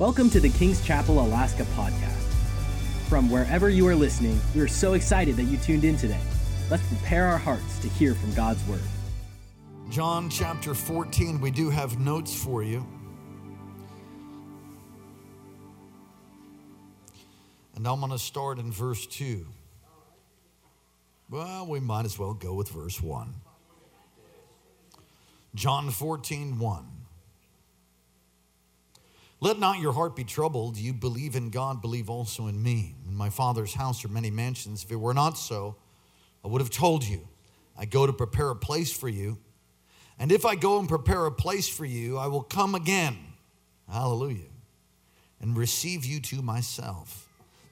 Welcome to the King's Chapel Alaska podcast. From wherever you are listening, we are so excited that you tuned in today. Let's prepare our hearts to hear from God's word. John chapter 14, we do have notes for you. And I'm going to start in verse 2. Well, we might as well go with verse 1. John 14, 1. Let not your heart be troubled. You believe in God, believe also in me. In my Father's house are many mansions. If it were not so, I would have told you. I go to prepare a place for you. And if I go and prepare a place for you, I will come again. Hallelujah. And receive you to myself,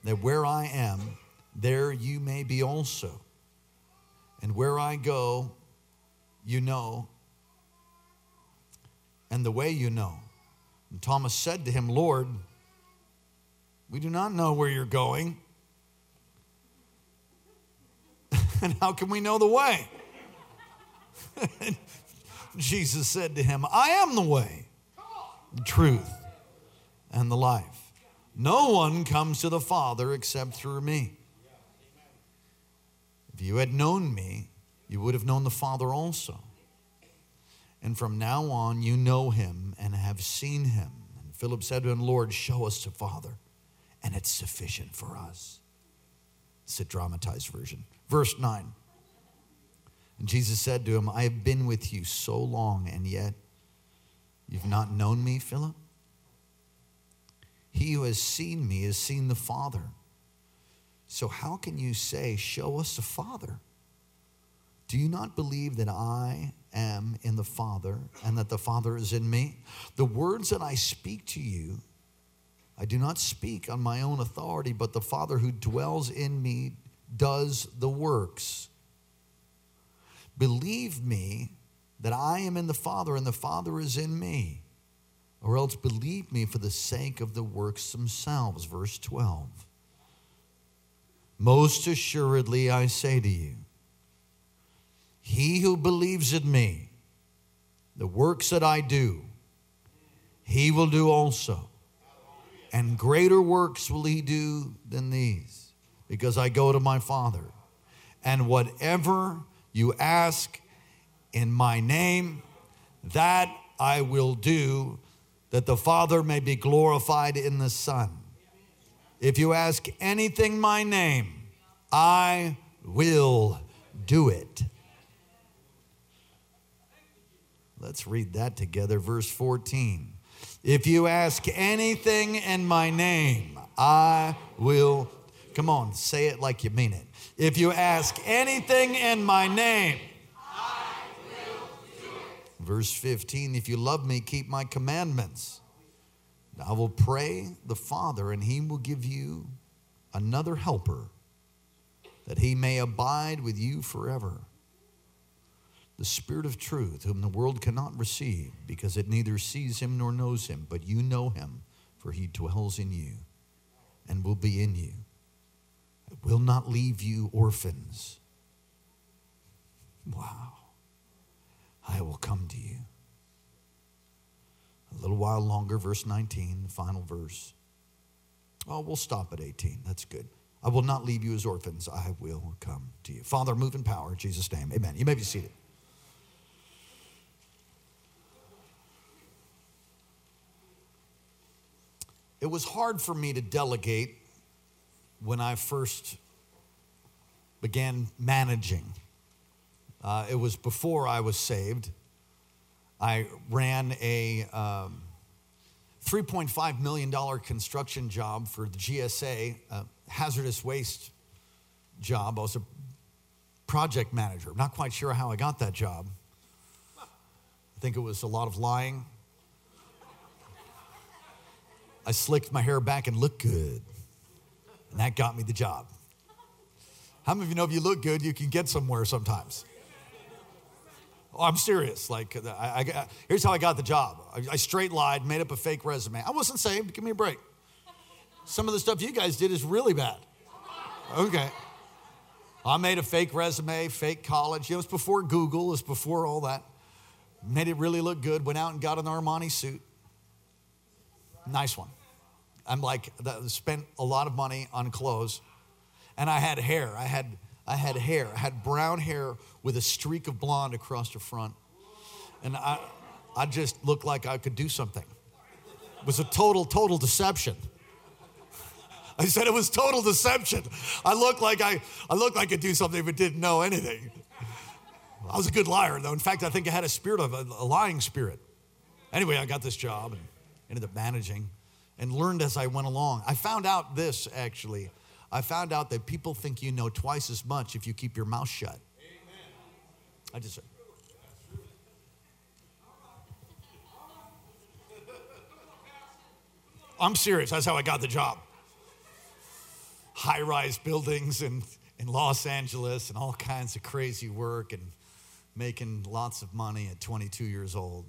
that where I am, there you may be also. And where I go, you know, and the way you know. And Thomas said to him, Lord, we do not know where you're going. and how can we know the way? Jesus said to him, I am the way, the truth, and the life. No one comes to the Father except through me. If you had known me, you would have known the Father also. And from now on, you know him and have seen him. And Philip said to him, Lord, show us the Father, and it's sufficient for us. It's a dramatized version. Verse 9. And Jesus said to him, I have been with you so long, and yet you've not known me, Philip? He who has seen me has seen the Father. So how can you say, Show us the Father? Do you not believe that I am in the Father and that the Father is in me? The words that I speak to you, I do not speak on my own authority, but the Father who dwells in me does the works. Believe me that I am in the Father and the Father is in me, or else believe me for the sake of the works themselves. Verse 12. Most assuredly, I say to you, he who believes in me, the works that I do, he will do also. And greater works will he do than these, because I go to my Father. And whatever you ask in my name, that I will do, that the Father may be glorified in the Son. If you ask anything my name, I will do it. Let's read that together. Verse 14. If you ask anything in my name, I will. Come on, say it like you mean it. If you ask anything in my name, I will do it. Verse 15 If you love me, keep my commandments. I will pray the Father, and he will give you another helper, that he may abide with you forever. The Spirit of truth, whom the world cannot receive, because it neither sees him nor knows him, but you know him, for he dwells in you and will be in you. It will not leave you orphans. Wow. I will come to you. A little while longer, verse 19, the final verse. Oh, we'll stop at 18. That's good. I will not leave you as orphans. I will come to you. Father, move in power. In Jesus' name. Amen. You may be seated. It was hard for me to delegate when I first began managing. Uh, it was before I was saved. I ran a um, $3.5 million construction job for the GSA, hazardous waste job. I was a project manager. Not quite sure how I got that job. I think it was a lot of lying. I slicked my hair back and looked good, and that got me the job. How many of you know if you look good, you can get somewhere sometimes? Oh, I'm serious. Like, uh, I, I, here's how I got the job. I, I straight lied, made up a fake resume. I wasn't saved. Give me a break. Some of the stuff you guys did is really bad. Okay. I made a fake resume, fake college. It was before Google, it was before all that. Made it really look good. Went out and got an Armani suit. Nice one. I'm like, spent a lot of money on clothes. And I had hair. I had, I had hair. I had brown hair with a streak of blonde across the front. And I, I just looked like I could do something. It was a total, total deception. I said it was total deception. I looked like I, I looked like I could do something but didn't know anything. I was a good liar, though. In fact, I think I had a spirit of a, a lying spirit. Anyway, I got this job and ended up managing and learned as I went along. I found out this actually. I found out that people think you know twice as much if you keep your mouth shut. Amen. I just said. I'm serious. That's how I got the job. High rise buildings in, in Los Angeles and all kinds of crazy work and making lots of money at 22 years old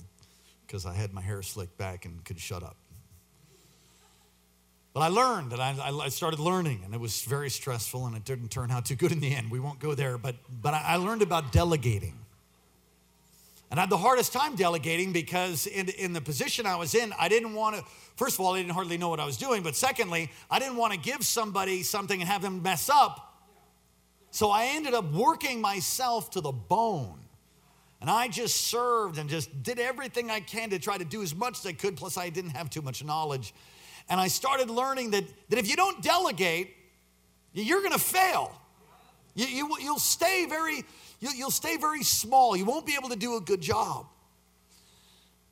because I had my hair slicked back and could shut up. But I learned, and I, I, started learning, and it was very stressful, and it didn't turn out too good in the end. We won't go there, but, but I learned about delegating. And I had the hardest time delegating because in, in the position I was in, I didn't want to, first of all, I didn't hardly know what I was doing, but secondly, I didn't want to give somebody something and have them mess up. So I ended up working myself to the bone. And I just served and just did everything I can to try to do as much as I could, plus, I didn't have too much knowledge. And I started learning that, that if you don't delegate, you're going to fail. You, you, you'll stay very, you, you'll stay very small. You won't be able to do a good job.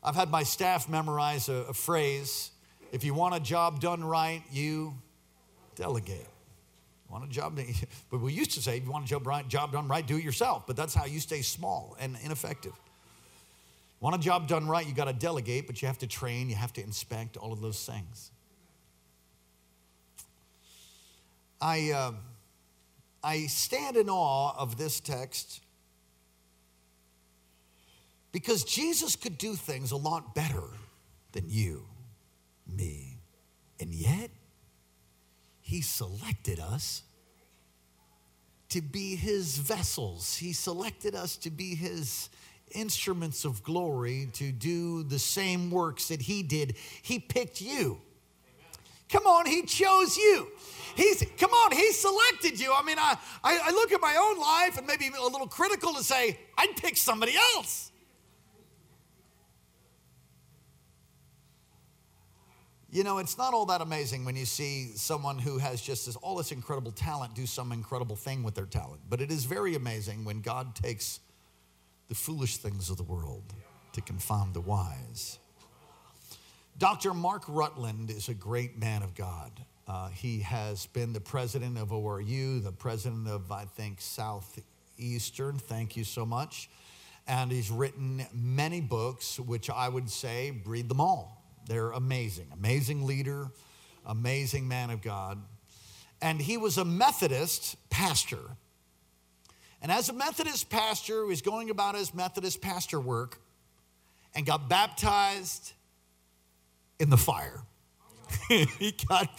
I've had my staff memorize a, a phrase if you want a job done right, you delegate. Want a job, but we used to say, if you want a job, right, job done right, do it yourself. But that's how you stay small and ineffective. Want a job done right, you got to delegate, but you have to train, you have to inspect, all of those things. I, uh, I stand in awe of this text because Jesus could do things a lot better than you, me, and yet he selected us to be his vessels. He selected us to be his instruments of glory to do the same works that he did. He picked you. Come on, he chose you. He's come on, he selected you. I mean, I, I, I look at my own life and maybe a little critical to say, I'd pick somebody else. You know, it's not all that amazing when you see someone who has just this, all this incredible talent do some incredible thing with their talent. But it is very amazing when God takes the foolish things of the world to confound the wise. Dr. Mark Rutland is a great man of God. Uh, he has been the president of ORU, the president of, I think, Southeastern. Thank you so much. And he's written many books, which I would say read them all. They're amazing. Amazing leader, amazing man of God. And he was a Methodist pastor. And as a Methodist pastor, he was going about his Methodist pastor work and got baptized in the fire. he got,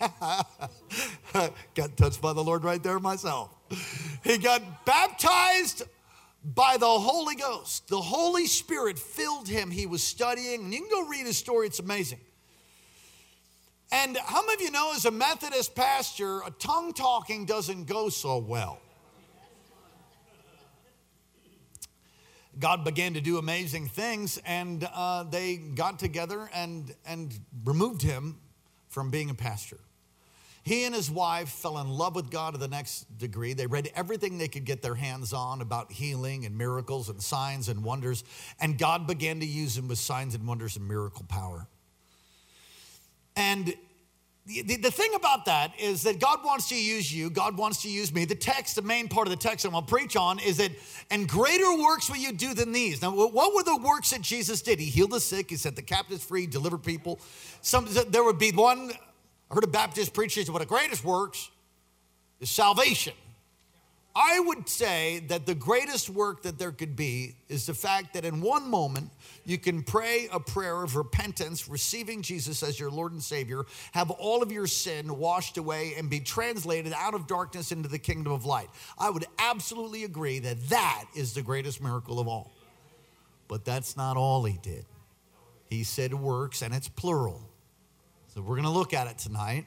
got touched by the Lord right there myself. He got baptized by the Holy Ghost. The Holy Spirit filled him. He was studying, and you can go read his story, it's amazing. And how many of you know, as a Methodist pastor, a tongue talking doesn't go so well? God began to do amazing things, and uh, they got together and, and removed him from being a pastor. He and his wife fell in love with God to the next degree. They read everything they could get their hands on about healing and miracles and signs and wonders, and God began to use him with signs and wonders and miracle power. And the, the thing about that is that God wants to use you, God wants to use me. The text, the main part of the text I'm gonna preach on is that, and greater works will you do than these. Now, what were the works that Jesus did? He healed the sick, he set the captives free, delivered people. Some, there would be one, I heard a Baptist preacher say, what the greatest works is salvation. I would say that the greatest work that there could be is the fact that in one moment you can pray a prayer of repentance, receiving Jesus as your Lord and Savior, have all of your sin washed away, and be translated out of darkness into the kingdom of light. I would absolutely agree that that is the greatest miracle of all. But that's not all he did. He said works, and it's plural. So we're going to look at it tonight.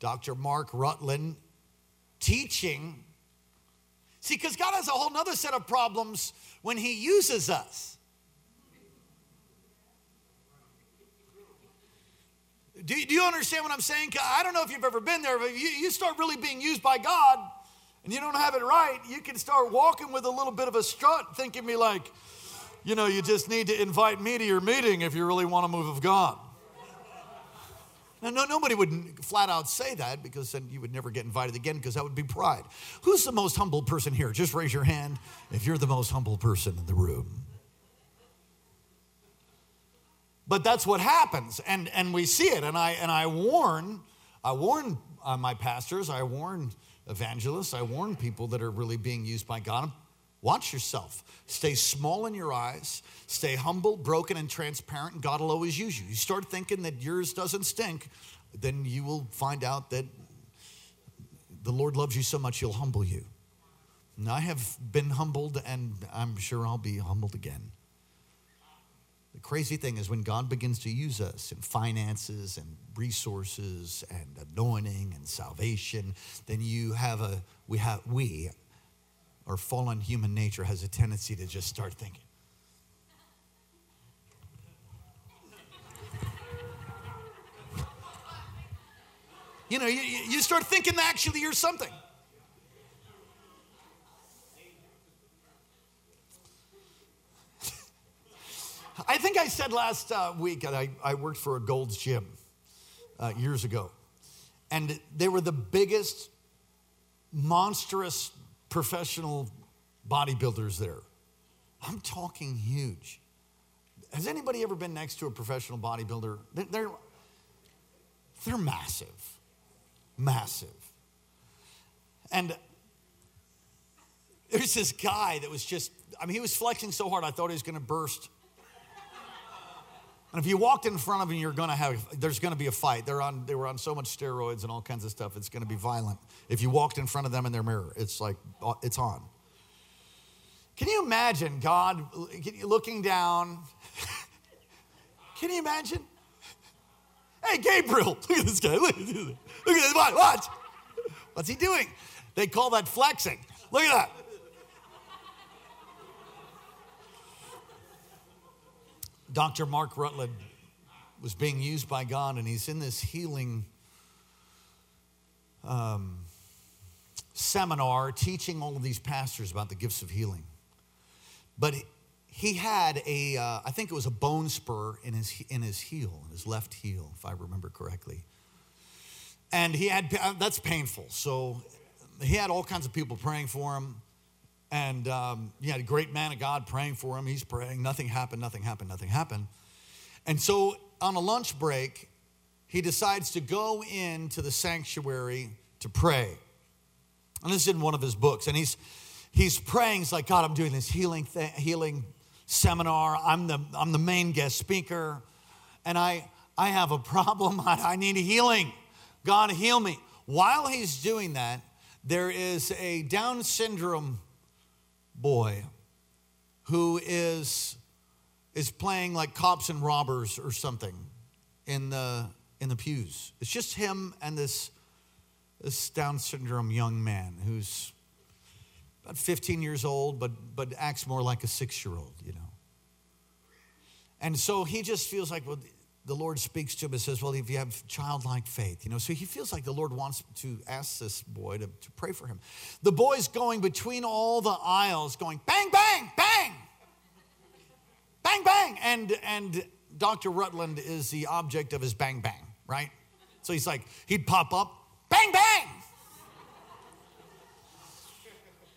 Dr. Mark Rutland teaching. See, because God has a whole other set of problems when He uses us. Do, do you understand what I'm saying? I don't know if you've ever been there, but you, you start really being used by God and you don't have it right, you can start walking with a little bit of a strut, thinking me like, you know, you just need to invite me to your meeting if you really want to move of God. Now, no, nobody would flat out say that because then you would never get invited again because that would be pride. Who's the most humble person here? Just raise your hand if you're the most humble person in the room. But that's what happens, and, and we see it. And I, and I warn, I warn uh, my pastors, I warn evangelists, I warn people that are really being used by God. Watch yourself. Stay small in your eyes. Stay humble, broken, and transparent, and God will always use you. You start thinking that yours doesn't stink, then you will find out that the Lord loves you so much, He'll humble you. And I have been humbled, and I'm sure I'll be humbled again. The crazy thing is when God begins to use us in finances and resources and anointing and salvation, then you have a we have we our fallen human nature has a tendency to just start thinking. You know, you, you start thinking actually you're something. I think I said last uh, week that I, I worked for a Gold's Gym uh, years ago. And they were the biggest, monstrous professional bodybuilders there. I'm talking huge. Has anybody ever been next to a professional bodybuilder? They're, they're massive, massive. And there's this guy that was just, I mean, he was flexing so hard I thought he was going to burst and if you walked in front of them, you're going to have, there's going to be a fight. They're on, they were on so much steroids and all kinds of stuff. It's going to be violent. If you walked in front of them in their mirror, it's like, uh, it's on. Can you imagine God looking down? Can you imagine? Hey, Gabriel, look at this guy. Look at this. Look at this. Watch. What's he doing? They call that flexing. Look at that. Dr. Mark Rutland was being used by God, and he's in this healing um, seminar teaching all of these pastors about the gifts of healing. But he had a, uh, I think it was a bone spur in his, in his heel, in his left heel, if I remember correctly. And he had, uh, that's painful. So he had all kinds of people praying for him. And um, he had a great man of God praying for him. He's praying. Nothing happened, nothing happened, nothing happened. And so on a lunch break, he decides to go into the sanctuary to pray. And this is in one of his books. And he's, he's praying. He's like, God, I'm doing this healing, th- healing seminar. I'm the, I'm the main guest speaker. And I, I have a problem. I, I need healing. God, heal me. While he's doing that, there is a Down syndrome boy who is is playing like cops and robbers or something in the in the pews. It's just him and this this Down syndrome young man who's about 15 years old, but but acts more like a six year old, you know. And so he just feels like, well, the Lord speaks to him and says, Well, if you have childlike faith, you know, so he feels like the Lord wants to ask this boy to, to pray for him. The boy's going between all the aisles, going bang, bang, bang, bang, bang. And, and Dr. Rutland is the object of his bang, bang, right? So he's like, he'd pop up, bang, bang.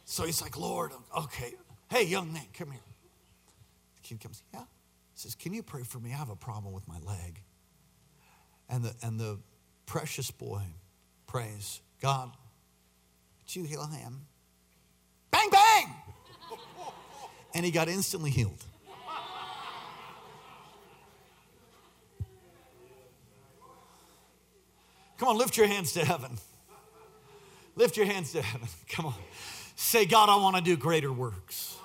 So he's like, Lord, okay, hey, young man, come here. The kid comes, yeah says, Can you pray for me? I have a problem with my leg. And the, and the precious boy prays, God, would you heal him? Bang, bang! and he got instantly healed. Come on, lift your hands to heaven. Lift your hands to heaven. Come on. Say, God, I want to do greater works.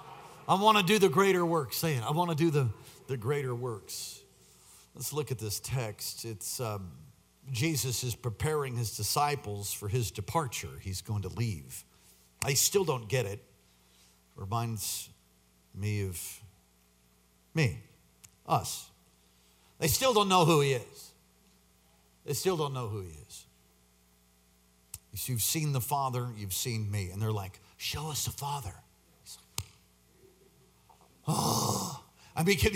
I want to do the greater works. Say it. I want to do the the greater works. Let's look at this text. It's um, Jesus is preparing his disciples for his departure. He's going to leave. I still don't get it. Reminds me of me, us. They still don't know who he is. They still don't know who he is. You've seen the Father, you've seen me. And they're like, Show us the Father. Oh, I mean, can,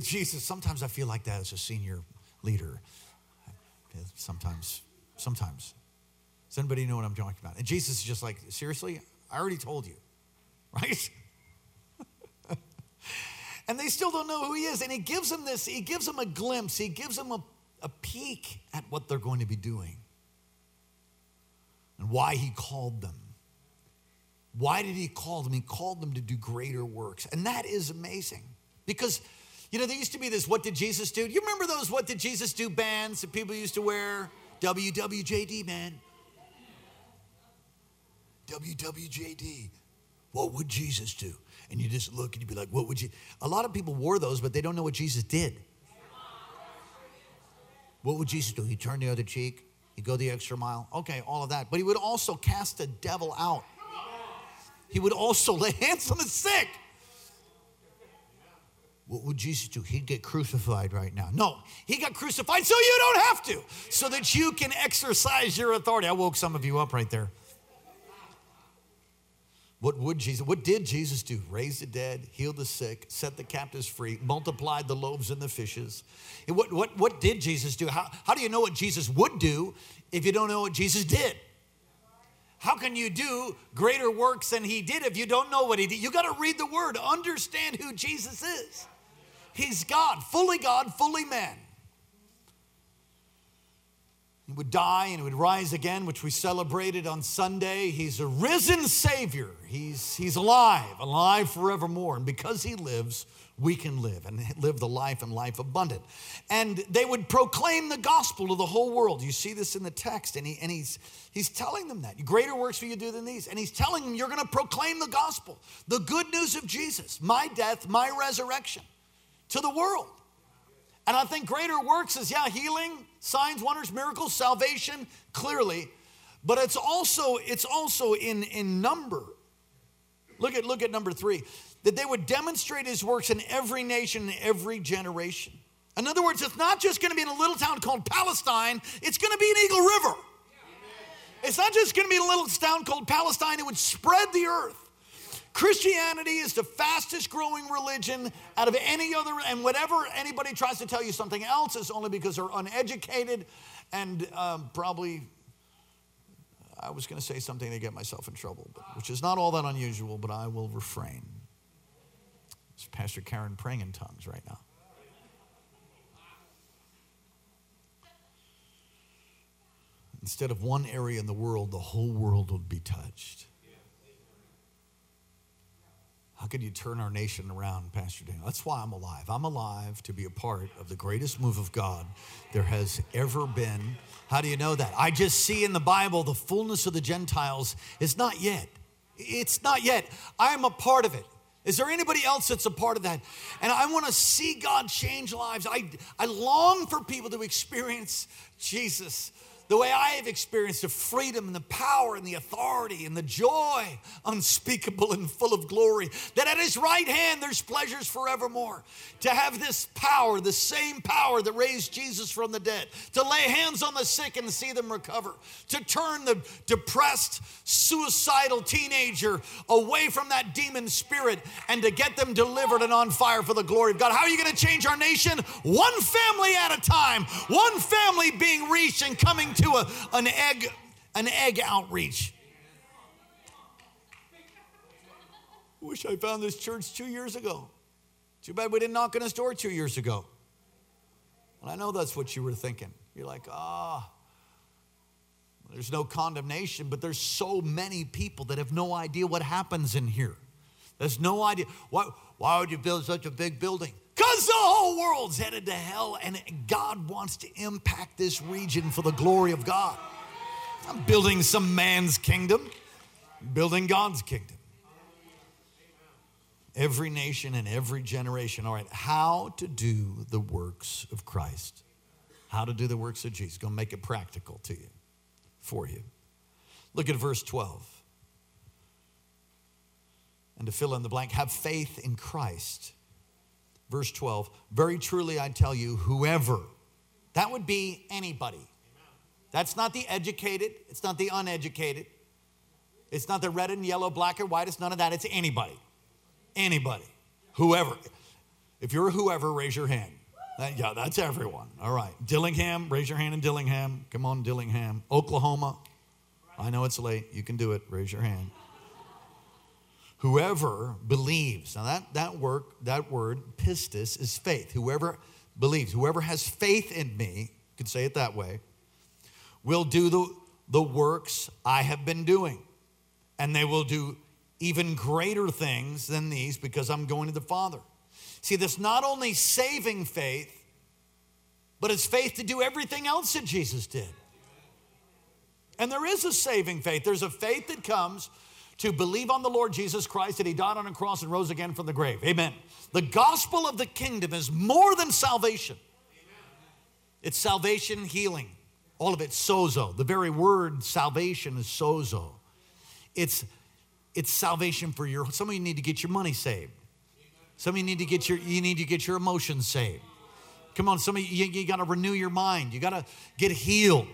Jesus, sometimes I feel like that as a senior leader. Sometimes, sometimes. Does anybody know what I'm talking about? And Jesus is just like, seriously? I already told you, right? and they still don't know who he is. And he gives them this, he gives them a glimpse, he gives them a, a peek at what they're going to be doing and why he called them. Why did he call them? He called them to do greater works. And that is amazing because, you know, there used to be this What Did Jesus Do? You remember those What Did Jesus Do bands that people used to wear? WWJD, man. WWJD. What would Jesus do? And you just look and you'd be like, What would you? A lot of people wore those, but they don't know what Jesus did. What would Jesus do? He turn the other cheek, he'd go the extra mile. Okay, all of that. But he would also cast the devil out he would also lay hands on the sick. What would Jesus do? He'd get crucified right now. No, he got crucified so you don't have to, so that you can exercise your authority. I woke some of you up right there. What would Jesus, what did Jesus do? Raise the dead, heal the sick, set the captives free, multiplied the loaves and the fishes. What, what, what did Jesus do? How, how do you know what Jesus would do if you don't know what Jesus did? How can you do greater works than he did if you don't know what he did? You got to read the word, understand who Jesus is. He's God, fully God, fully man. He would die and he would rise again, which we celebrated on Sunday. He's a risen Savior. He's, he's alive, alive forevermore. And because he lives, we can live and live the life and life abundant. And they would proclaim the gospel to the whole world. You see this in the text, and, he, and he's, he's telling them that. Greater works will you do than these. And he's telling them, you're going to proclaim the gospel, the good news of Jesus, my death, my resurrection, to the world. And I think greater works is, yeah, healing, signs, wonders, miracles, salvation, clearly. But it's also, it's also in, in number. Look at, look at number three that they would demonstrate his works in every nation, in every generation. In other words, it's not just going to be in a little town called Palestine, it's going to be in Eagle River. It's not just going to be in a little town called Palestine, it would spread the earth. Christianity is the fastest growing religion out of any other, and whatever anybody tries to tell you something else is only because they're uneducated and um, probably, I was going to say something to get myself in trouble, but, which is not all that unusual, but I will refrain. It's Pastor Karen praying in tongues right now. Instead of one area in the world, the whole world would be touched. How could you turn our nation around, Pastor Daniel? That's why I'm alive. I'm alive to be a part of the greatest move of God there has ever been. How do you know that? I just see in the Bible the fullness of the Gentiles is not yet. It's not yet. I'm a part of it. Is there anybody else that's a part of that? And I want to see God change lives. I, I long for people to experience Jesus the way I have experienced the freedom and the power and the authority and the joy unspeakable and full of glory, that at his right hand there's pleasures forevermore. To have this power, the same power that raised Jesus from the dead, to lay hands on the sick and see them recover, to turn the depressed, suicidal teenager away from that demon spirit and to get them delivered and on fire for the glory of God. How are you going to change our nation? One family at a time, one family being reached and coming to a, an egg an egg outreach. Wish I found this church two years ago. Too bad we didn't knock on his door two years ago. And I know that's what you were thinking. You're like, ah, oh, there's no condemnation, but there's so many people that have no idea what happens in here. There's no idea. Why, why would you build such a big building? Because the whole world's headed to hell, and God wants to impact this region for the glory of God. I'm building some man's kingdom, building God's kingdom. every nation and every generation. All right, how to do the works of Christ. How to do the works of Jesus. To make it practical to you, for you. Look at verse 12. And to fill in the blank, have faith in Christ. Verse 12, very truly I tell you, whoever, that would be anybody. That's not the educated, it's not the uneducated, it's not the red and yellow, black and white, it's none of that, it's anybody. Anybody. Whoever. If you're whoever, raise your hand. That, yeah, that's everyone. All right. Dillingham, raise your hand in Dillingham. Come on, Dillingham. Oklahoma. I know it's late. You can do it. Raise your hand. Whoever believes. Now that that work that word pistis is faith. Whoever believes, whoever has faith in me, could say it that way, will do the, the works I have been doing. And they will do even greater things than these because I'm going to the Father. See, this not only saving faith, but it's faith to do everything else that Jesus did. And there is a saving faith. There's a faith that comes to believe on the Lord Jesus Christ that he died on a cross and rose again from the grave. Amen. The gospel of the kingdom is more than salvation. It's salvation, healing, all of it sozo. The very word salvation is sozo. It's it's salvation for your some of you need to get your money saved some of you need to get your you need to get your emotions saved come on some of you, you, you got to renew your mind you got to get healed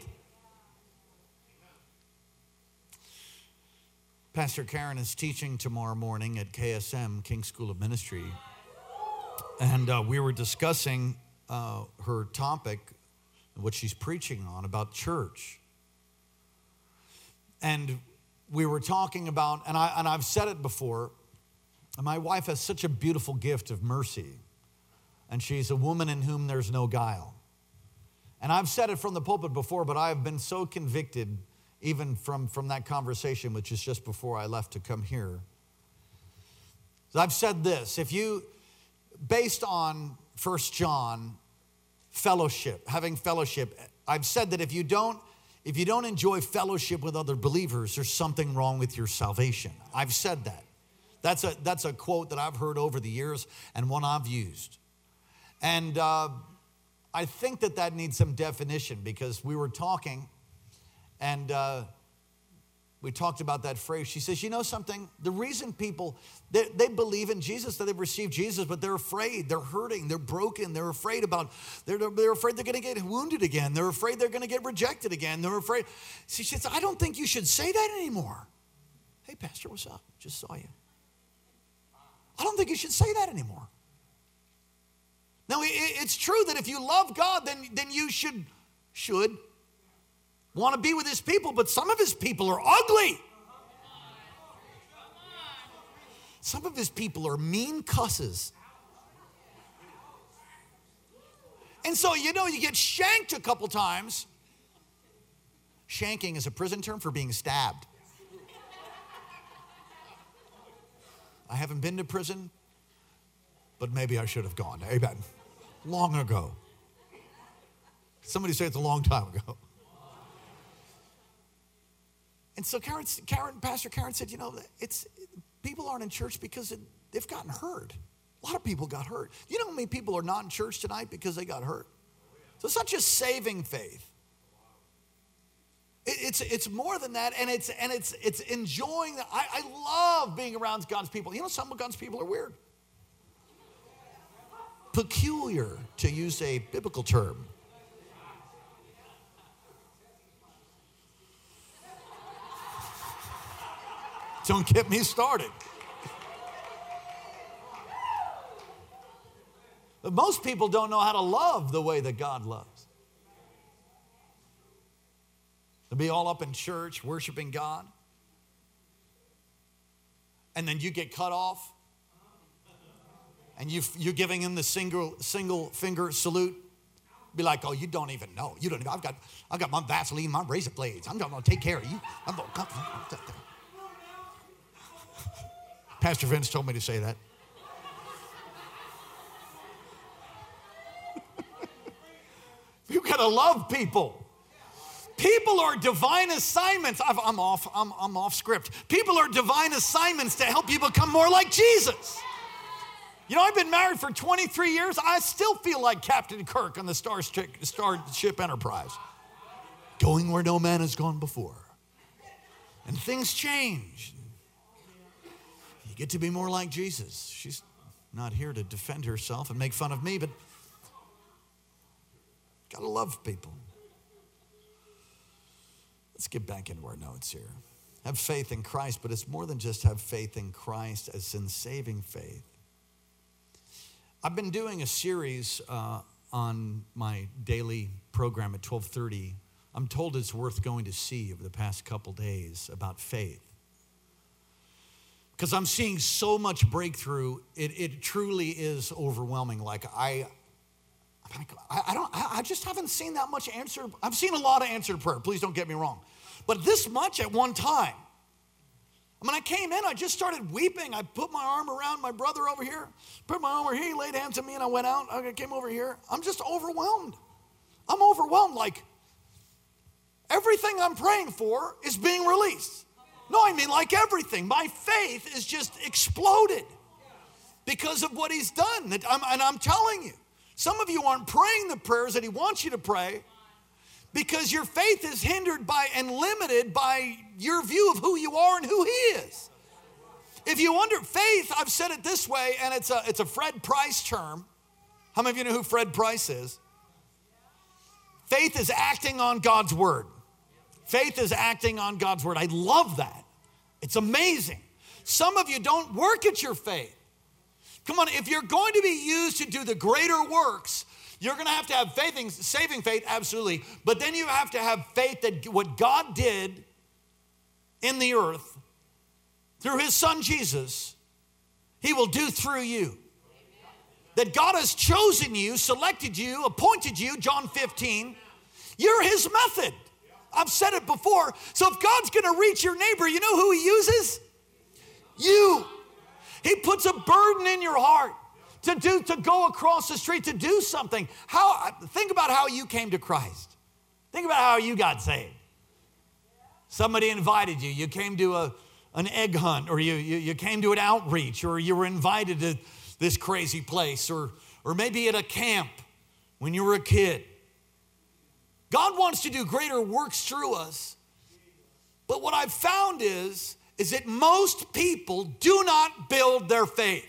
pastor karen is teaching tomorrow morning at ksm king school of ministry. And uh, we were discussing uh, her topic what she's preaching on about church. And we were talking about, and, I, and I've said it before, my wife has such a beautiful gift of mercy, and she's a woman in whom there's no guile. And I've said it from the pulpit before, but I have been so convicted, even from, from that conversation, which is just before I left to come here. I've said this if you, based on First John, fellowship, having fellowship, I've said that if you don't if you don't enjoy fellowship with other believers, there's something wrong with your salvation. I've said that. That's a, that's a quote that I've heard over the years and one I've used. And uh, I think that that needs some definition because we were talking and uh, we talked about that phrase. She says, You know something? The reason people, they, they, believe in Jesus, that they've received Jesus, but they're afraid. They're hurting. They're broken. They're afraid about, they're, they're afraid they're going to get wounded again. They're afraid they're going to get rejected again. They're afraid. She says, I don't think you should say that anymore. Hey, Pastor, what's up? Just saw you. I don't think you should say that anymore. Now, it's true that if you love God, then, then you should, should want to be with his people, but some of his people are ugly. Some of his people are mean cusses. And so, you know, you get shanked a couple times. Shanking is a prison term for being stabbed. I haven't been to prison, but maybe I should have gone. Amen. Long ago. Somebody say it's a long time ago. And so Karen, Karen, Pastor Karen said, you know, it's people aren't in church because it, they've gotten hurt. A lot of people got hurt. You know how many people are not in church tonight because they got hurt? So it's not just saving faith. It, it's, it's more than that, and it's and it's it's enjoying. I, I love being around God's people. You know, some of God's people are weird, peculiar, to use a biblical term. Don't get me started. But most people don't know how to love the way that God loves. To be all up in church worshiping God, and then you get cut off, and you, you're giving him the single, single finger salute. Be like, oh, you don't even know. You don't even. I've got, I've got my Vaseline, my razor blades. I'm to take care of you. I'm to. Pastor Vince told me to say that. you got to love people. People are divine assignments. i am off. I'm, I'm off script. People are divine assignments to help you become more like Jesus. You know, I've been married for 23 years. I still feel like Captain Kirk on the Starship, Starship Enterprise, going where no man has gone before. And things change. You get to be more like Jesus. She's not here to defend herself and make fun of me, but gotta love people. Let's get back into our notes here. Have faith in Christ, but it's more than just have faith in Christ as in saving faith. I've been doing a series uh, on my daily program at 1230. I'm told it's worth going to see over the past couple days about faith. Because I'm seeing so much breakthrough, it, it truly is overwhelming. Like I, I, don't, I just haven't seen that much answer. I've seen a lot of answered prayer. Please don't get me wrong, but this much at one time. I mean, I came in, I just started weeping. I put my arm around my brother over here, put my arm over here, he laid hands on me, and I went out. I came over here. I'm just overwhelmed. I'm overwhelmed. Like everything I'm praying for is being released. No, I mean, like everything. My faith is just exploded because of what he's done. And I'm telling you, some of you aren't praying the prayers that he wants you to pray because your faith is hindered by and limited by your view of who you are and who He is. If you wonder, faith, I've said it this way, and it's a, it's a Fred Price term. How many of you know who Fred Price is? Faith is acting on God's word. Faith is acting on God's word. I love that. It's amazing. Some of you don't work at your faith. Come on, if you're going to be used to do the greater works, you're going to have to have faith, in, saving faith, absolutely. But then you have to have faith that what God did in the earth through his son Jesus, he will do through you. That God has chosen you, selected you, appointed you, John 15. You're his method. I've said it before. So if God's going to reach your neighbor, you know who he uses? You. He puts a burden in your heart to do to go across the street to do something. How think about how you came to Christ. Think about how you got saved. Somebody invited you. You came to a, an egg hunt, or you, you, you came to an outreach, or you were invited to this crazy place, or, or maybe at a camp when you were a kid. God wants to do greater works through us. But what I've found is, is that most people do not build their faith.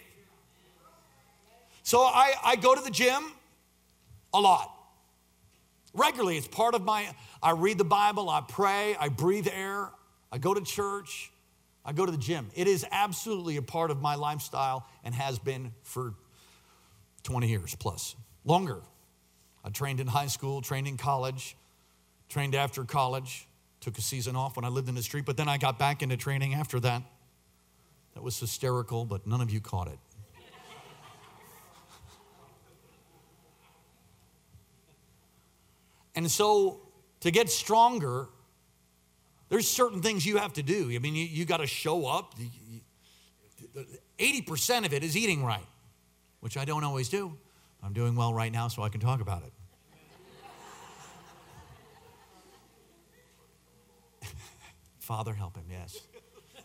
So I, I go to the gym a lot. Regularly, it's part of my, I read the Bible, I pray, I breathe air, I go to church, I go to the gym. It is absolutely a part of my lifestyle and has been for 20 years plus, longer. I trained in high school, trained in college, trained after college, took a season off when I lived in the street, but then I got back into training after that. That was hysterical, but none of you caught it. And so to get stronger, there's certain things you have to do. I mean, you, you got to show up. 80% of it is eating right, which I don't always do. I'm doing well right now, so I can talk about it. Father, help him, yes.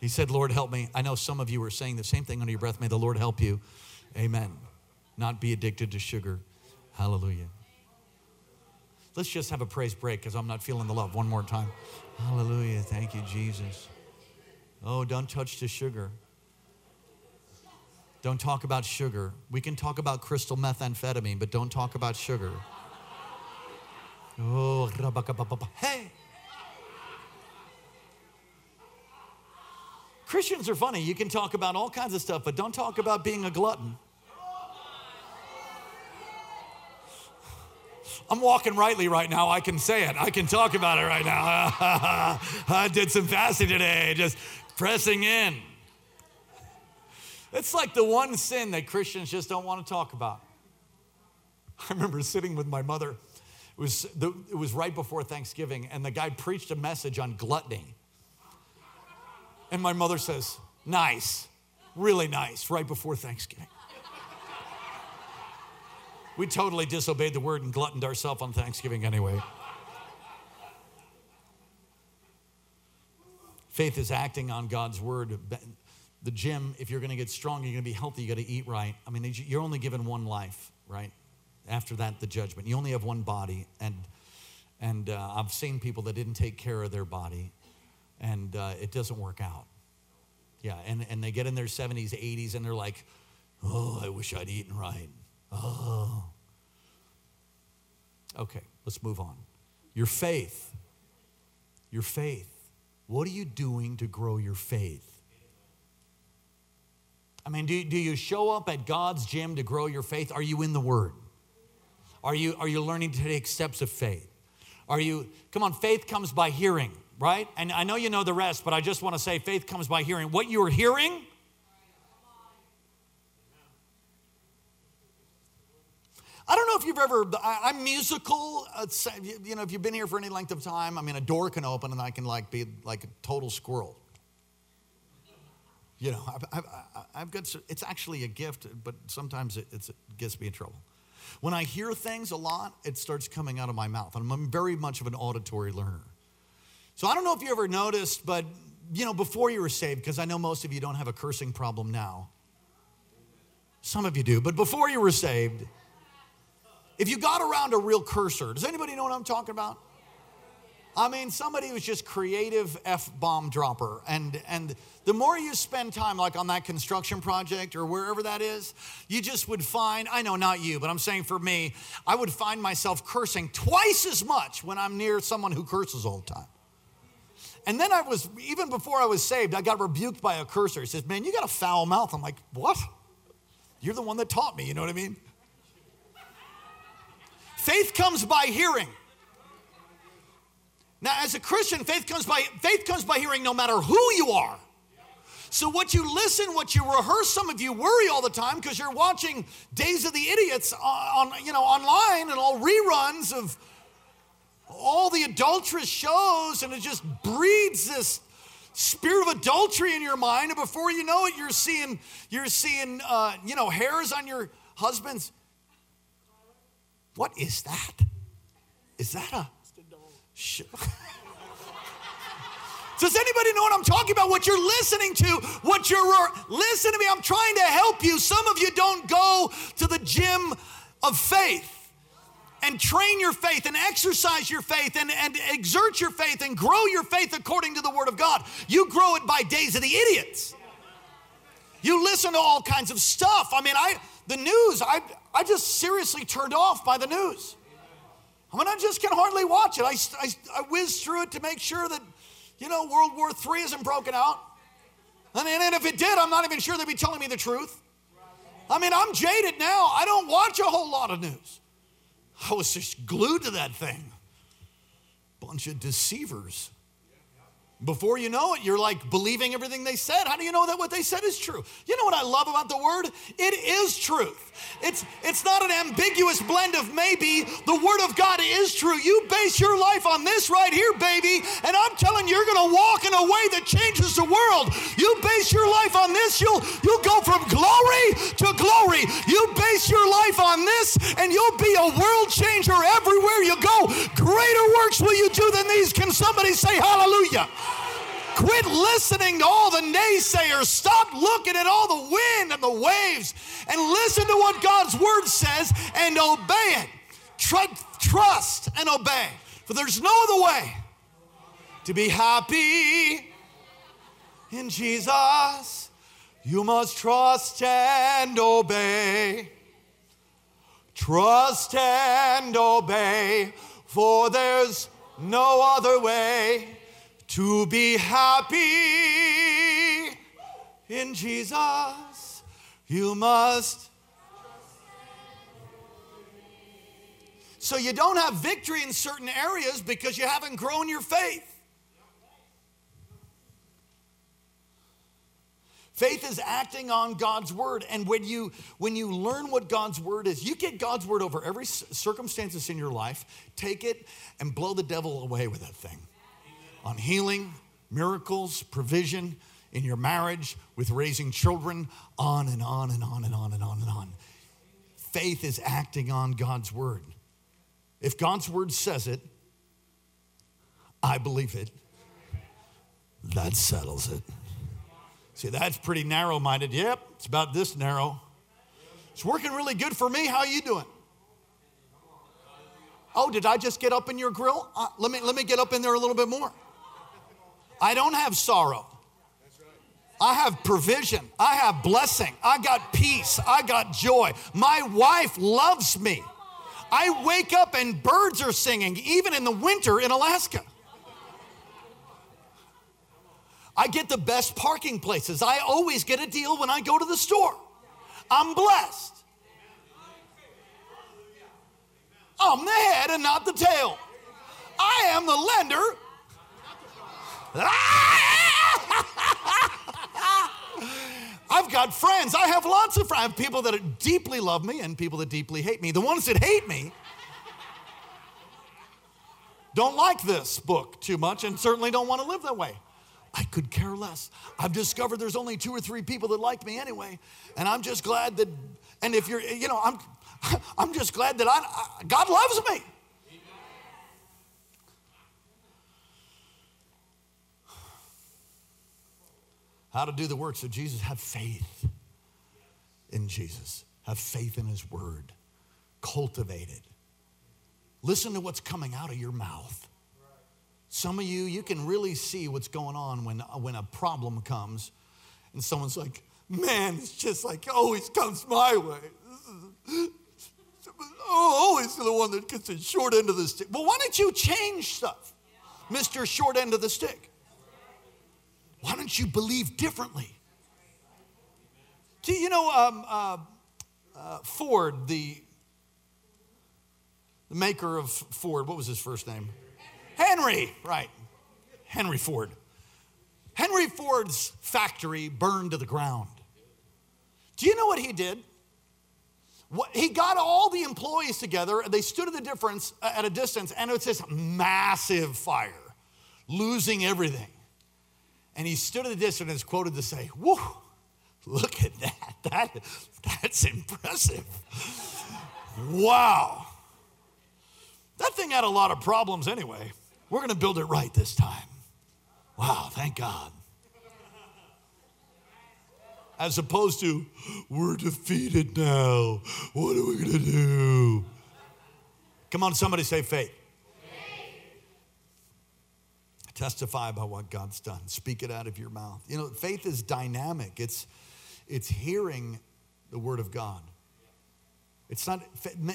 He said, Lord, help me. I know some of you are saying the same thing under your breath. May the Lord help you. Amen. Not be addicted to sugar. Hallelujah. Let's just have a praise break because I'm not feeling the love. One more time. Hallelujah. Thank you, Jesus. Oh, don't touch the sugar. Don't talk about sugar. We can talk about crystal methamphetamine, but don't talk about sugar. Oh, hey. Christians are funny. You can talk about all kinds of stuff, but don't talk about being a glutton. I'm walking rightly right now. I can say it. I can talk about it right now. I did some fasting today, just pressing in. It's like the one sin that Christians just don't want to talk about. I remember sitting with my mother. It was, the, it was right before Thanksgiving, and the guy preached a message on gluttony. And my mother says, Nice, really nice, right before Thanksgiving. We totally disobeyed the word and gluttoned ourselves on Thanksgiving anyway. Faith is acting on God's word. The gym, if you're going to get strong, you're going to be healthy, you got to eat right. I mean, you're only given one life, right? After that, the judgment. You only have one body, and and uh, I've seen people that didn't take care of their body, and uh, it doesn't work out. Yeah, and, and they get in their 70s, 80s, and they're like, oh, I wish I'd eaten right. Oh. Okay, let's move on. Your faith. Your faith. What are you doing to grow your faith? I mean, do, do you show up at God's gym to grow your faith? Are you in the Word? Are you, are you learning to take steps of faith? Are you, come on, faith comes by hearing, right? And I know you know the rest, but I just want to say faith comes by hearing. What you are hearing, I don't know if you've ever, I, am musical. Uh, you know, if you've been here for any length of time, I mean, a door can open and I can like be like a total squirrel. You know, I've, I've, I've got, it's actually a gift, but sometimes it, it gets me in trouble. When I hear things a lot, it starts coming out of my mouth. I'm very much of an auditory learner. So I don't know if you ever noticed, but, you know, before you were saved, because I know most of you don't have a cursing problem now. Some of you do, but before you were saved, if you got around a real cursor, does anybody know what I'm talking about? I mean, somebody who's just creative F bomb dropper. And, and the more you spend time, like on that construction project or wherever that is, you just would find, I know not you, but I'm saying for me, I would find myself cursing twice as much when I'm near someone who curses all the time. And then I was, even before I was saved, I got rebuked by a cursor. He says, Man, you got a foul mouth. I'm like, What? You're the one that taught me, you know what I mean? Faith comes by hearing. Now, as a Christian, faith comes by faith comes by hearing no matter who you are. So what you listen, what you rehearse, some of you worry all the time because you're watching Days of the Idiots on, you know online and all reruns of all the adulterous shows, and it just breeds this spirit of adultery in your mind. And before you know it, you're seeing you're seeing uh, you know hairs on your husband's. What is that? Is that a Does anybody know what I'm talking about? What you're listening to, what you're, listen to me, I'm trying to help you. Some of you don't go to the gym of faith and train your faith and exercise your faith and, and exert your faith and grow your faith according to the Word of God. You grow it by days of the idiots. You listen to all kinds of stuff. I mean, I the news, I, I just seriously turned off by the news. I mean, I just can hardly watch it. I, I, I whiz through it to make sure that, you know, World War III isn't broken out. And if it did, I'm not even sure they'd be telling me the truth. I mean, I'm jaded now. I don't watch a whole lot of news. I was just glued to that thing. Bunch of deceivers. Before you know it, you're like believing everything they said. How do you know that what they said is true? You know what I love about the word? It is truth. It's it's not an ambiguous blend of maybe. The word of God is true. You base your life on this right here, baby, and I'm telling you, you're gonna walk in a way that changes the world. You base your life on this, you'll you'll go from glory to glory. You base your life on this, and you'll be a world changer everywhere you go. Greater works will you do than these. Can somebody say hallelujah? Quit listening to all the naysayers. Stop looking at all the wind and the waves and listen to what God's word says and obey it. Trust and obey. For there's no other way to be happy in Jesus. You must trust and obey. Trust and obey, for there's no other way to be happy in Jesus, you must. So you don't have victory in certain areas because you haven't grown your faith. Faith is acting on God's word. And when you, when you learn what God's word is, you get God's word over every circumstances in your life, take it and blow the devil away with that thing on healing, miracles, provision in your marriage, with raising children, on and on and on and on and on and on. Faith is acting on God's word. If God's word says it, I believe it. That settles it. See, that's pretty narrow minded. Yep, it's about this narrow. It's working really good for me. How are you doing? Oh, did I just get up in your grill? Uh, let, me, let me get up in there a little bit more. I don't have sorrow. I have provision. I have blessing. I got peace. I got joy. My wife loves me. I wake up and birds are singing, even in the winter in Alaska. I get the best parking places. I always get a deal when I go to the store. I'm blessed. I'm the head and not the tail. I am the lender. I've got friends. I have lots of friends. I have people that deeply love me and people that deeply hate me. The ones that hate me don't like this book too much and certainly don't want to live that way. I could care less. I've discovered there's only two or three people that like me anyway. And I'm just glad that, and if you're, you know, I'm, I'm just glad that I, God loves me. How to do the works of Jesus? Have faith in Jesus, have faith in His Word, cultivate it. Listen to what's coming out of your mouth. Some of you, you can really see what's going on when, when a problem comes and someone's like, man, it's just like it always comes my way. Oh, always the one that gets the short end of the stick. Well, why don't you change stuff, Mr. Short End of the Stick? Why don't you believe differently? Do you know um, uh, uh, Ford, the, the maker of Ford, what was his first name? Henry, right. Henry Ford. Henry Ford's factory burned to the ground. Do you know what he did? What, he got all the employees together, and they stood at the difference at a distance, and it's this massive fire, losing everything. And he stood at the distance and is quoted to say, Whoa, look at that. that that's impressive. wow. That thing had a lot of problems anyway. We're going to build it right this time. Wow, thank God. As opposed to, we're defeated now. What are we going to do? Come on, somebody say faith. Testify about what God's done. Speak it out of your mouth. You know, faith is dynamic. It's it's hearing the word of God. It's not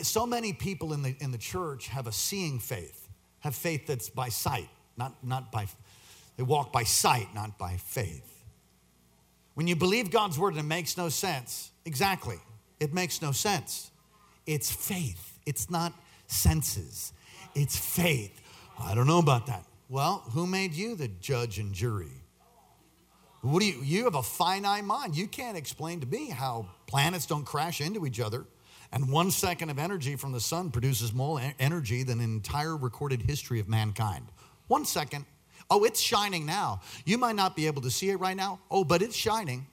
so many people in the in the church have a seeing faith have faith that's by sight, not, not by, they walk by sight, not by faith. When you believe God's word and it makes no sense, exactly, it makes no sense. It's faith, it's not senses, it's faith. I don't know about that. Well, who made you the judge and jury? What do you, you have a finite mind. You can't explain to me how planets don't crash into each other and one second of energy from the sun produces more energy than an entire recorded history of mankind. One second. Oh, it's shining now. You might not be able to see it right now. Oh, but it's shining.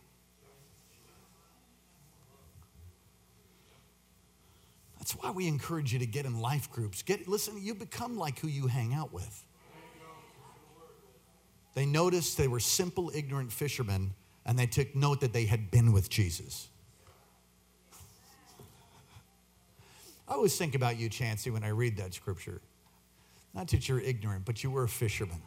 That's why we encourage you to get in life groups. Get listen, you become like who you hang out with. They noticed they were simple, ignorant fishermen, and they took note that they had been with Jesus. I always think about you, Chancey, when I read that scripture. Not that you're ignorant, but you were a fisherman.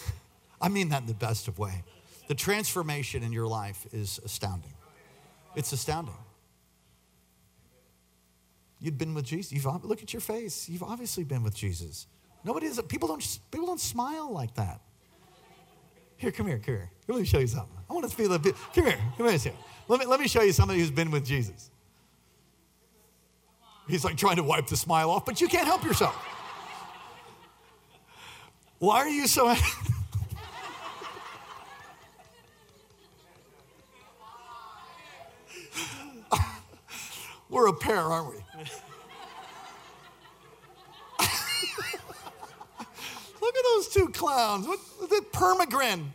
I mean that in the best of way. The transformation in your life is astounding. It's astounding. You'd been with Jesus. You've, look at your face. You've obviously been with Jesus. Nobody is. People don't. People don't smile like that. Here, come here, come here. Let me show you something. I want to feel a bit. Come here, come here. Let me let me show you somebody who's been with Jesus. He's like trying to wipe the smile off, but you can't help yourself. Why are you so. We're a pair, aren't we? Look at those two clowns. What, the permagrin.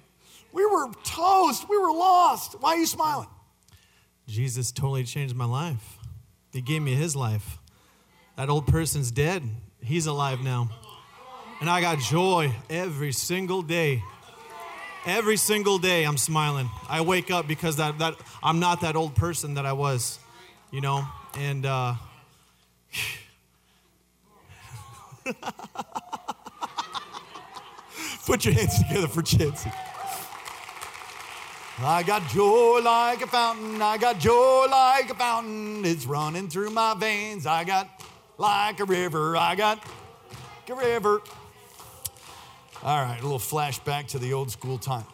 We were toast. We were lost. Why are you smiling? Jesus totally changed my life. He gave me his life. That old person's dead. He's alive now. And I got joy every single day. Every single day I'm smiling. I wake up because that, that I'm not that old person that I was, you know? And uh Put your hands together for Chansey. I got joy like a fountain. I got joy like a fountain. It's running through my veins. I got like a river. I got a river. All right, a little flashback to the old school time.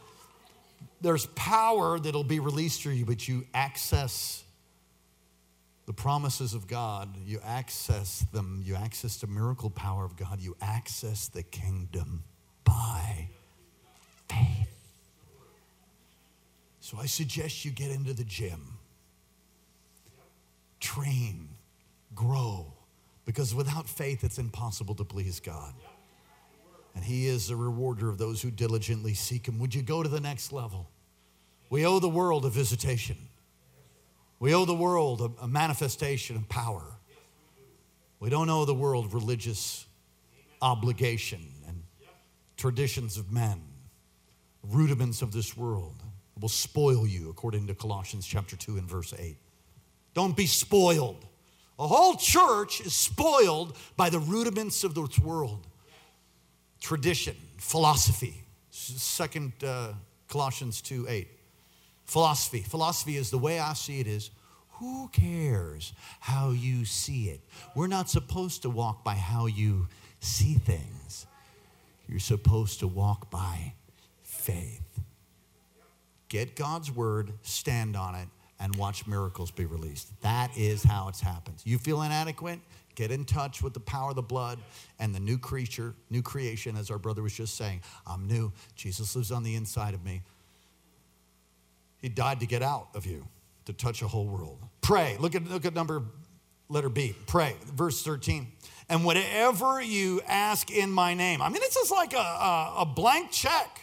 There's power that'll be released through you, but you access the promises of God. You access them. You access the miracle power of God. You access the kingdom by faith. So I suggest you get into the gym, train, grow, because without faith, it's impossible to please God. And He is the rewarder of those who diligently seek Him. Would you go to the next level? We owe the world a visitation, we owe the world a, manifestation of power. We don't owe the world religious obligation traditions of men, rudiments of this world will spoil you, according to Colossians chapter 2 and verse 8. Don't be spoiled. A whole church is spoiled by the rudiments of this world tradition, philosophy. Second uh, Colossians 2 8. Philosophy. Philosophy is the way I see it is who cares how you see it? We're not supposed to walk by how you see things. You're supposed to walk by faith. Get God's word, stand on it, and watch miracles be released. That is how it's happens. You feel inadequate? Get in touch with the power of the blood and the new creature, new creation, as our brother was just saying. I'm new. Jesus lives on the inside of me. He died to get out of you, to touch a whole world. Pray. Look at, look at number, letter B. Pray. Verse 13. And whatever you ask in my name. I mean, it's just like a, a, a blank check.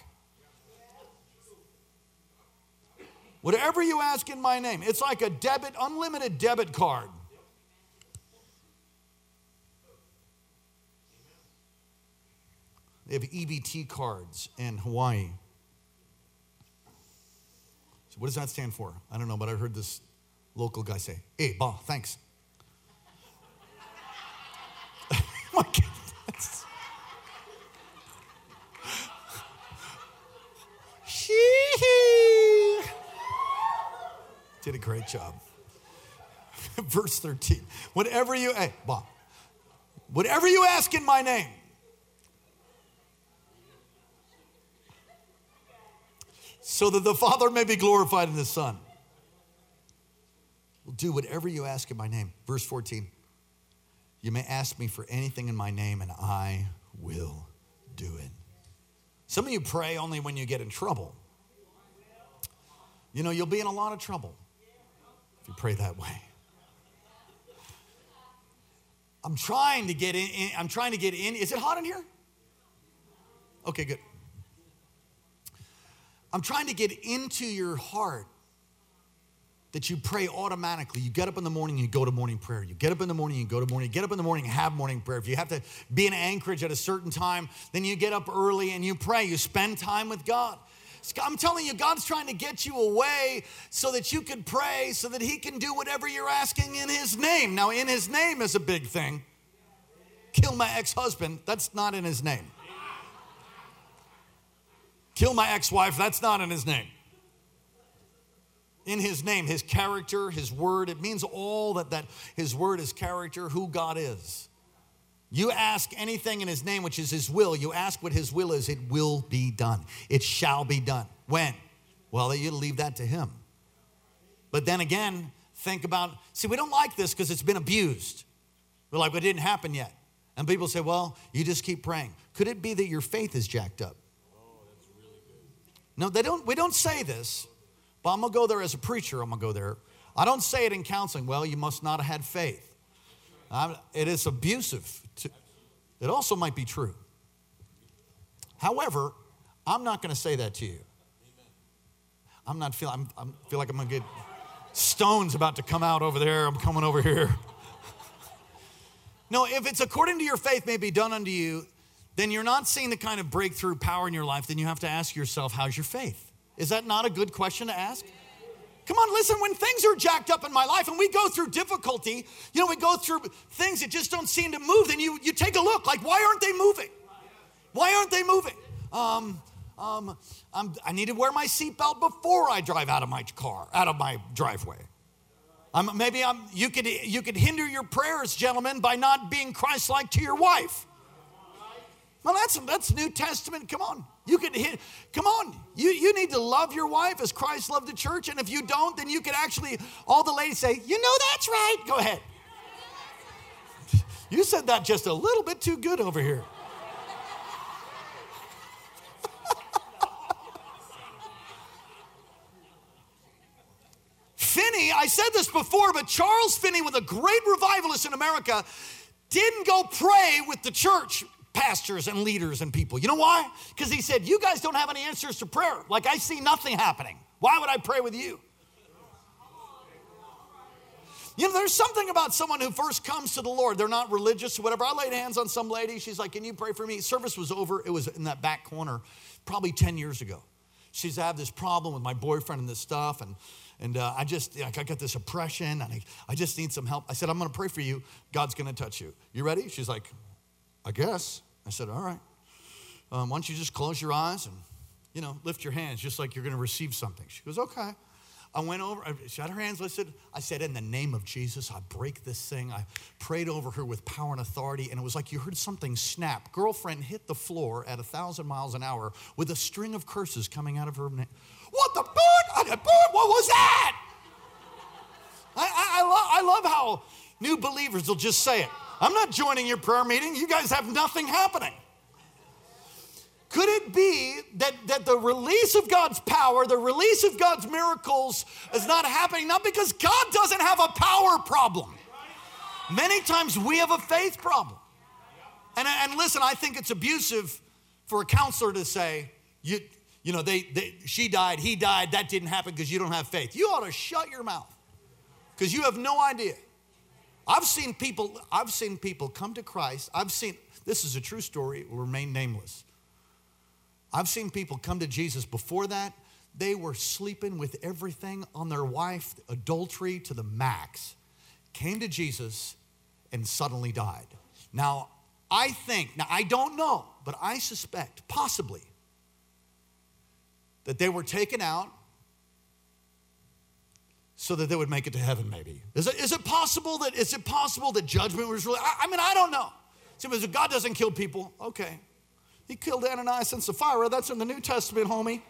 Whatever you ask in my name, it's like a debit, unlimited debit card. They have EBT cards in Hawaii. So, what does that stand for? I don't know, but I heard this local guy say, Hey, bah, thanks. My goodness. Shee Did a great job. Verse 13. Whatever you, hey, bah, whatever you ask in my name, so that the Father may be glorified in the Son. Will do whatever you ask in my name. Verse 14. You may ask me for anything in my name, and I will do it. Some of you pray only when you get in trouble. You know, you'll be in a lot of trouble if you pray that way. I'm trying to get in, I'm trying to get in. Is it hot in here? Okay, good. I'm trying to get into your heart that you pray automatically. You get up in the morning, and you go to morning prayer. You get up in the morning, and go to morning. You get up in the morning, and have morning prayer. If you have to be in Anchorage at a certain time, then you get up early and you pray. You spend time with God. I'm telling you, God's trying to get you away so that you can pray, so that He can do whatever you're asking in His name. Now, in His name is a big thing. Kill my ex husband, that's not in His name. Kill my ex wife, that's not in His name in his name, his character, his word. It means all that, that his word, his character, who God is. You ask anything in his name, which is his will, you ask what his will is, it will be done. It shall be done. When? Well, you leave that to him. But then again, think about see, we don't like this because it's been abused. We're like, it didn't happen yet. And people say, well, you just keep praying. Could it be that your faith is jacked up? No, they don't, we don't say this. But I'm going to go there as a preacher. I'm going to go there. I don't say it in counseling. Well, you must not have had faith. I'm, it is abusive. To, it also might be true. However, I'm not going to say that to you. I'm not feeling. I'm feel like I'm going to get stones about to come out over there. I'm coming over here. no, if it's according to your faith, may be done unto you. then you're not seeing the kind of breakthrough power in your life, then you have to ask yourself, how's your faith? Is that not a good question to ask? Come on, listen, when things are jacked up in my life and we go through difficulty, you know, we go through things that just don't seem to move, then you, you take a look like, why aren't they moving? Why aren't they moving? Um, um, i need to wear my seatbelt before I drive out of my car, out of my driveway. I'm, maybe I'm, you, could, you could hinder your prayers, gentlemen, by not being Christ like to your wife. Well, that's, that's New Testament. Come on. You could hit, come on. You, you need to love your wife as Christ loved the church. And if you don't, then you could actually, all the ladies say, you know, that's right. Go ahead. You said that just a little bit too good over here. Finney, I said this before, but Charles Finney, with a great revivalist in America, didn't go pray with the church pastors and leaders and people. You know why? Because he said, You guys don't have any answers to prayer. Like, I see nothing happening. Why would I pray with you? You know, there's something about someone who first comes to the Lord. They're not religious or whatever. I laid hands on some lady. She's like, Can you pray for me? Service was over. It was in that back corner, probably 10 years ago. She's, I have this problem with my boyfriend and this stuff. And, and uh, I just, like, I got this oppression and I, I just need some help. I said, I'm going to pray for you. God's going to touch you. You ready? She's like, I guess. I said, All right. Um, why don't you just close your eyes and, you know, lift your hands just like you're going to receive something? She goes, Okay. I went over, she had her hands lifted. I said, In the name of Jesus, I break this thing. I prayed over her with power and authority, and it was like you heard something snap. Girlfriend hit the floor at a thousand miles an hour with a string of curses coming out of her. Na- what the? I boot? What was that? I, I, I, lo- I love how new believers will just say it. I'm not joining your prayer meeting. You guys have nothing happening. Could it be that, that the release of God's power, the release of God's miracles is not happening, not because God doesn't have a power problem? Many times we have a faith problem. And, and listen, I think it's abusive for a counselor to say, you, you know, they, they, she died, he died, that didn't happen because you don't have faith. You ought to shut your mouth because you have no idea. I've seen people, I've seen people come to Christ. I've seen, this is a true story, it will remain nameless. I've seen people come to Jesus before that. They were sleeping with everything on their wife, adultery to the max. Came to Jesus and suddenly died. Now, I think, now I don't know, but I suspect, possibly, that they were taken out so that they would make it to heaven maybe. Is it, is it possible that is it possible that judgment was really i, I mean i don't know. See so god doesn't kill people. Okay. He killed ananias and sapphira. That's in the new testament homie.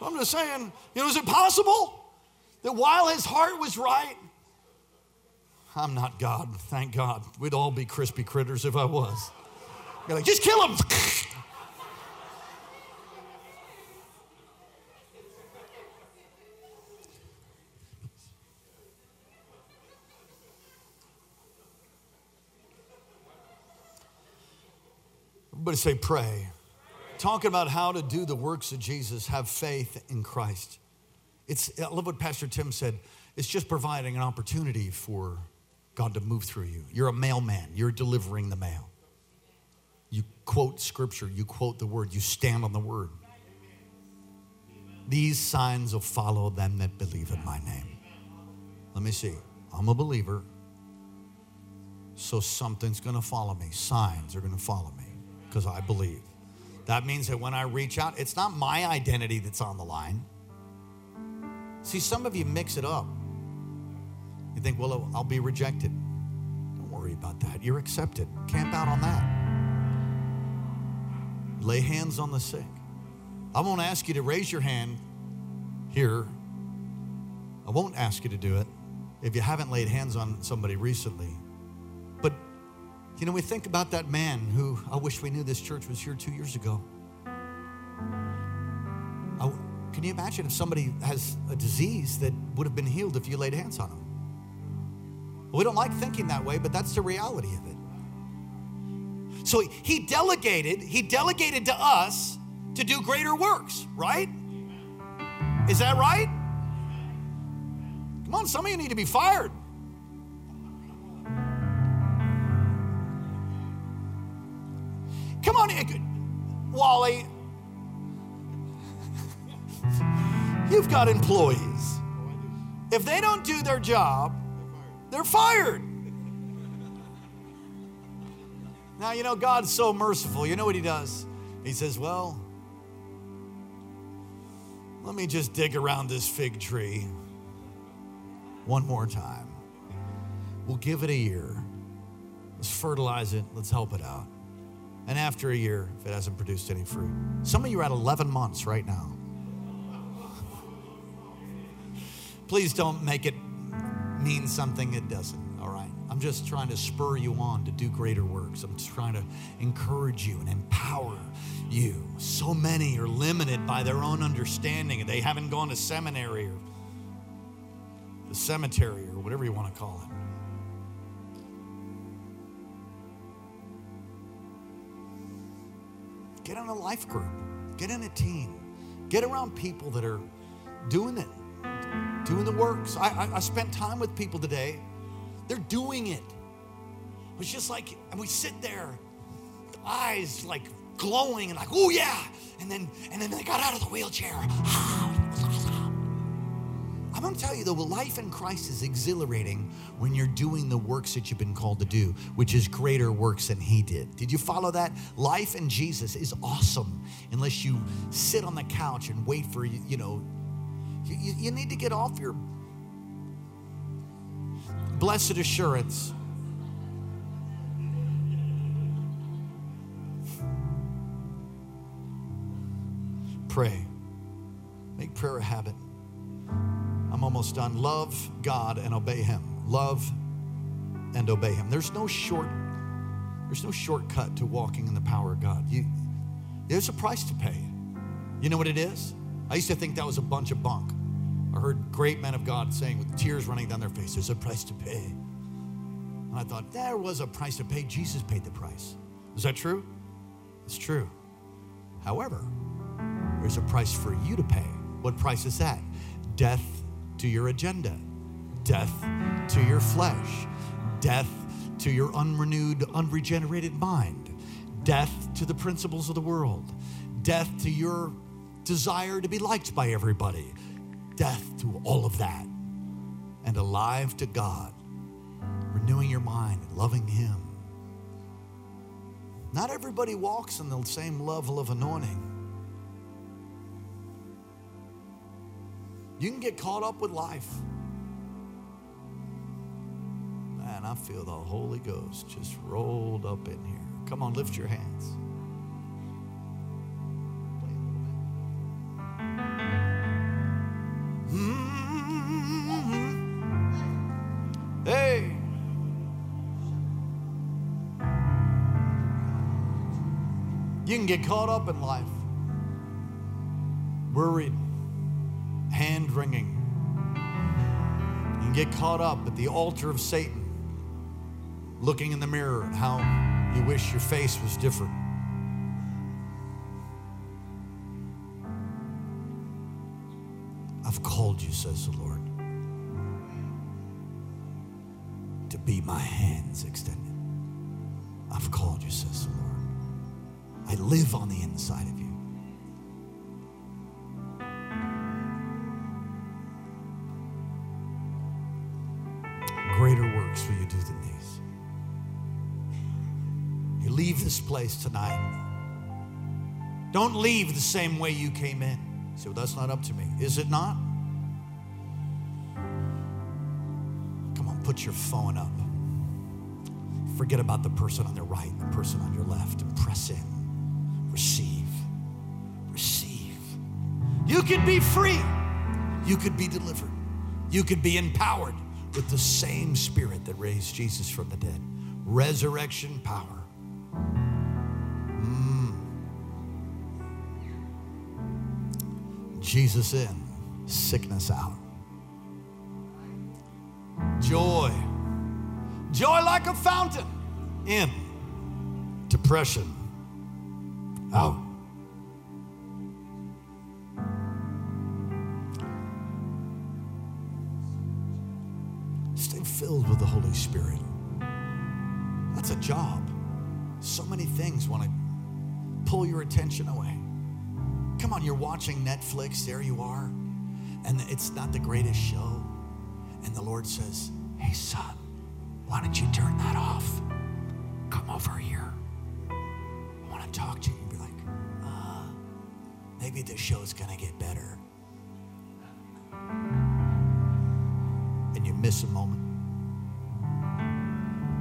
I'm just saying you know is it possible that while his heart was right i'm not god thank god. We'd all be crispy critters if i was. You're like just kill him Everybody say, pray. Talking about how to do the works of Jesus, have faith in Christ. It's, I love what Pastor Tim said. It's just providing an opportunity for God to move through you. You're a mailman, you're delivering the mail. You quote scripture, you quote the word, you stand on the word. These signs will follow them that believe in my name. Let me see. I'm a believer, so something's gonna follow me. Signs are gonna follow me because I believe. That means that when I reach out, it's not my identity that's on the line. See, some of you mix it up. You think, well, I'll be rejected. Don't worry about that. You're accepted. Camp out on that. Lay hands on the sick. I won't ask you to raise your hand here. I won't ask you to do it if you haven't laid hands on somebody recently. You know, we think about that man who I wish we knew this church was here two years ago. I, can you imagine if somebody has a disease that would have been healed if you laid hands on them? We don't like thinking that way, but that's the reality of it. So he delegated, he delegated to us to do greater works, right? Is that right? Come on, some of you need to be fired. Come on, Wally, you've got employees. If they don't do their job, they're fired. Now, you know, God's so merciful. You know what He does? He says, Well, let me just dig around this fig tree one more time. We'll give it a year. Let's fertilize it. Let's help it out. And after a year, if it hasn't produced any fruit, some of you are at 11 months right now. Please don't make it mean something it doesn't, all right? I'm just trying to spur you on to do greater works. I'm just trying to encourage you and empower you. So many are limited by their own understanding. And they haven't gone to seminary or the cemetery or whatever you want to call it. Get in a life group, get in a team, get around people that are doing it, doing the works. I, I, I spent time with people today, they're doing it. It's just like, and we sit there, eyes like glowing and like, oh yeah. And then and then they got out of the wheelchair. I'm going to tell you though, life in Christ is exhilarating when you're doing the works that you've been called to do, which is greater works than He did. Did you follow that? Life in Jesus is awesome unless you sit on the couch and wait for, you know, you, you need to get off your blessed assurance. Pray. Make prayer a habit. I'm almost done. Love God and obey Him. Love and obey Him. There's no short, there's no shortcut to walking in the power of God. You, there's a price to pay. You know what it is? I used to think that was a bunch of bunk. I heard great men of God saying with tears running down their face, there's a price to pay. And I thought, there was a price to pay. Jesus paid the price. Is that true? It's true. However, there's a price for you to pay. What price is that? Death to your agenda, death to your flesh, death to your unrenewed, unregenerated mind, death to the principles of the world, death to your desire to be liked by everybody, death to all of that, and alive to God, renewing your mind loving Him. Not everybody walks in the same level of anointing. You can get caught up with life. Man, I feel the Holy Ghost just rolled up in here. Come on, lift your hands. Mm-hmm. Hey. You can get caught up in life, worried, wringing. You can get caught up at the altar of Satan, looking in the mirror at how you wish your face was different. I've called you, says the Lord, to be my hands extended. I've called you, says the Lord. I live on the inside of you. Greater works will you do than these. You leave this place tonight. Don't leave the same way you came in. So that's not up to me. Is it not? Come on, put your phone up. Forget about the person on the right, the person on your left, and press in. Receive. Receive. You could be free. You could be delivered. You could be empowered with the same spirit that raised Jesus from the dead. Resurrection power. Mm. Jesus in, sickness out. Joy. Joy like a fountain in. Depression out. Filled with the Holy Spirit. That's a job. So many things want to pull your attention away. Come on, you're watching Netflix, there you are, and it's not the greatest show. And the Lord says, Hey, son, why don't you turn that off? Come over here. I want to talk to you. You'd be like, uh, maybe the show's going to get better. And you miss a moment.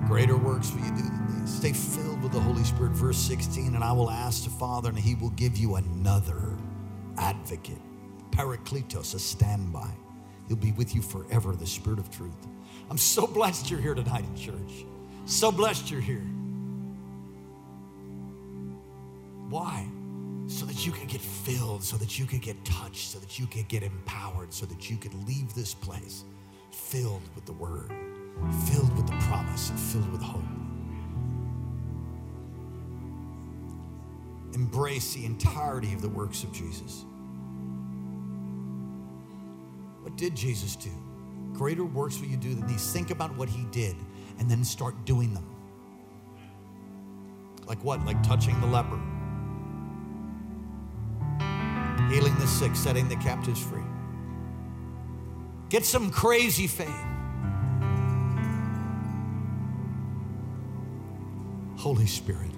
Greater works will you do than these. Stay filled with the Holy Spirit. Verse 16, and I will ask the Father, and he will give you another advocate, Parakletos, a standby. He'll be with you forever, the Spirit of truth. I'm so blessed you're here tonight in church. So blessed you're here. Why? So that you can get filled, so that you can get touched, so that you can get empowered, so that you can leave this place filled with the Word, filled with the promise, and filled with hope. Embrace the entirety of the works of Jesus. What did Jesus do? Greater works will you do than these. Think about what he did and then start doing them. Like what? Like touching the leper, healing the sick, setting the captives free. Get some crazy faith. Holy Spirit,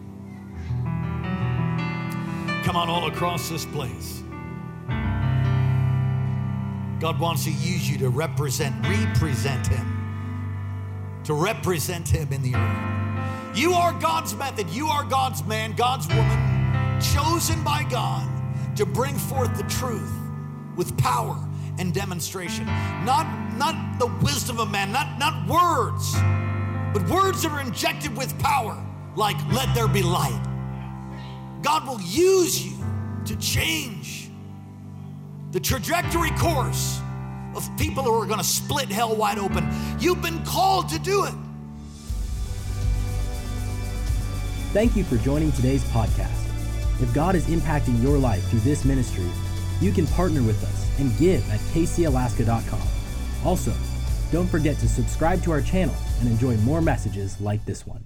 come on all across this place. God wants to use you to represent, represent Him, to represent Him in the earth. You are God's method. You are God's man, God's woman, chosen by God to bring forth the truth with power and demonstration. Not, not the wisdom of man, not, not words, but words that are injected with power, like let there be light. God will use you to change the trajectory course of people who are going to split hell wide open. You've been called to do it. Thank you for joining today's podcast. If God is impacting your life through this ministry, you can partner with us and give at kcalaska.com. Also, don't forget to subscribe to our channel and enjoy more messages like this one.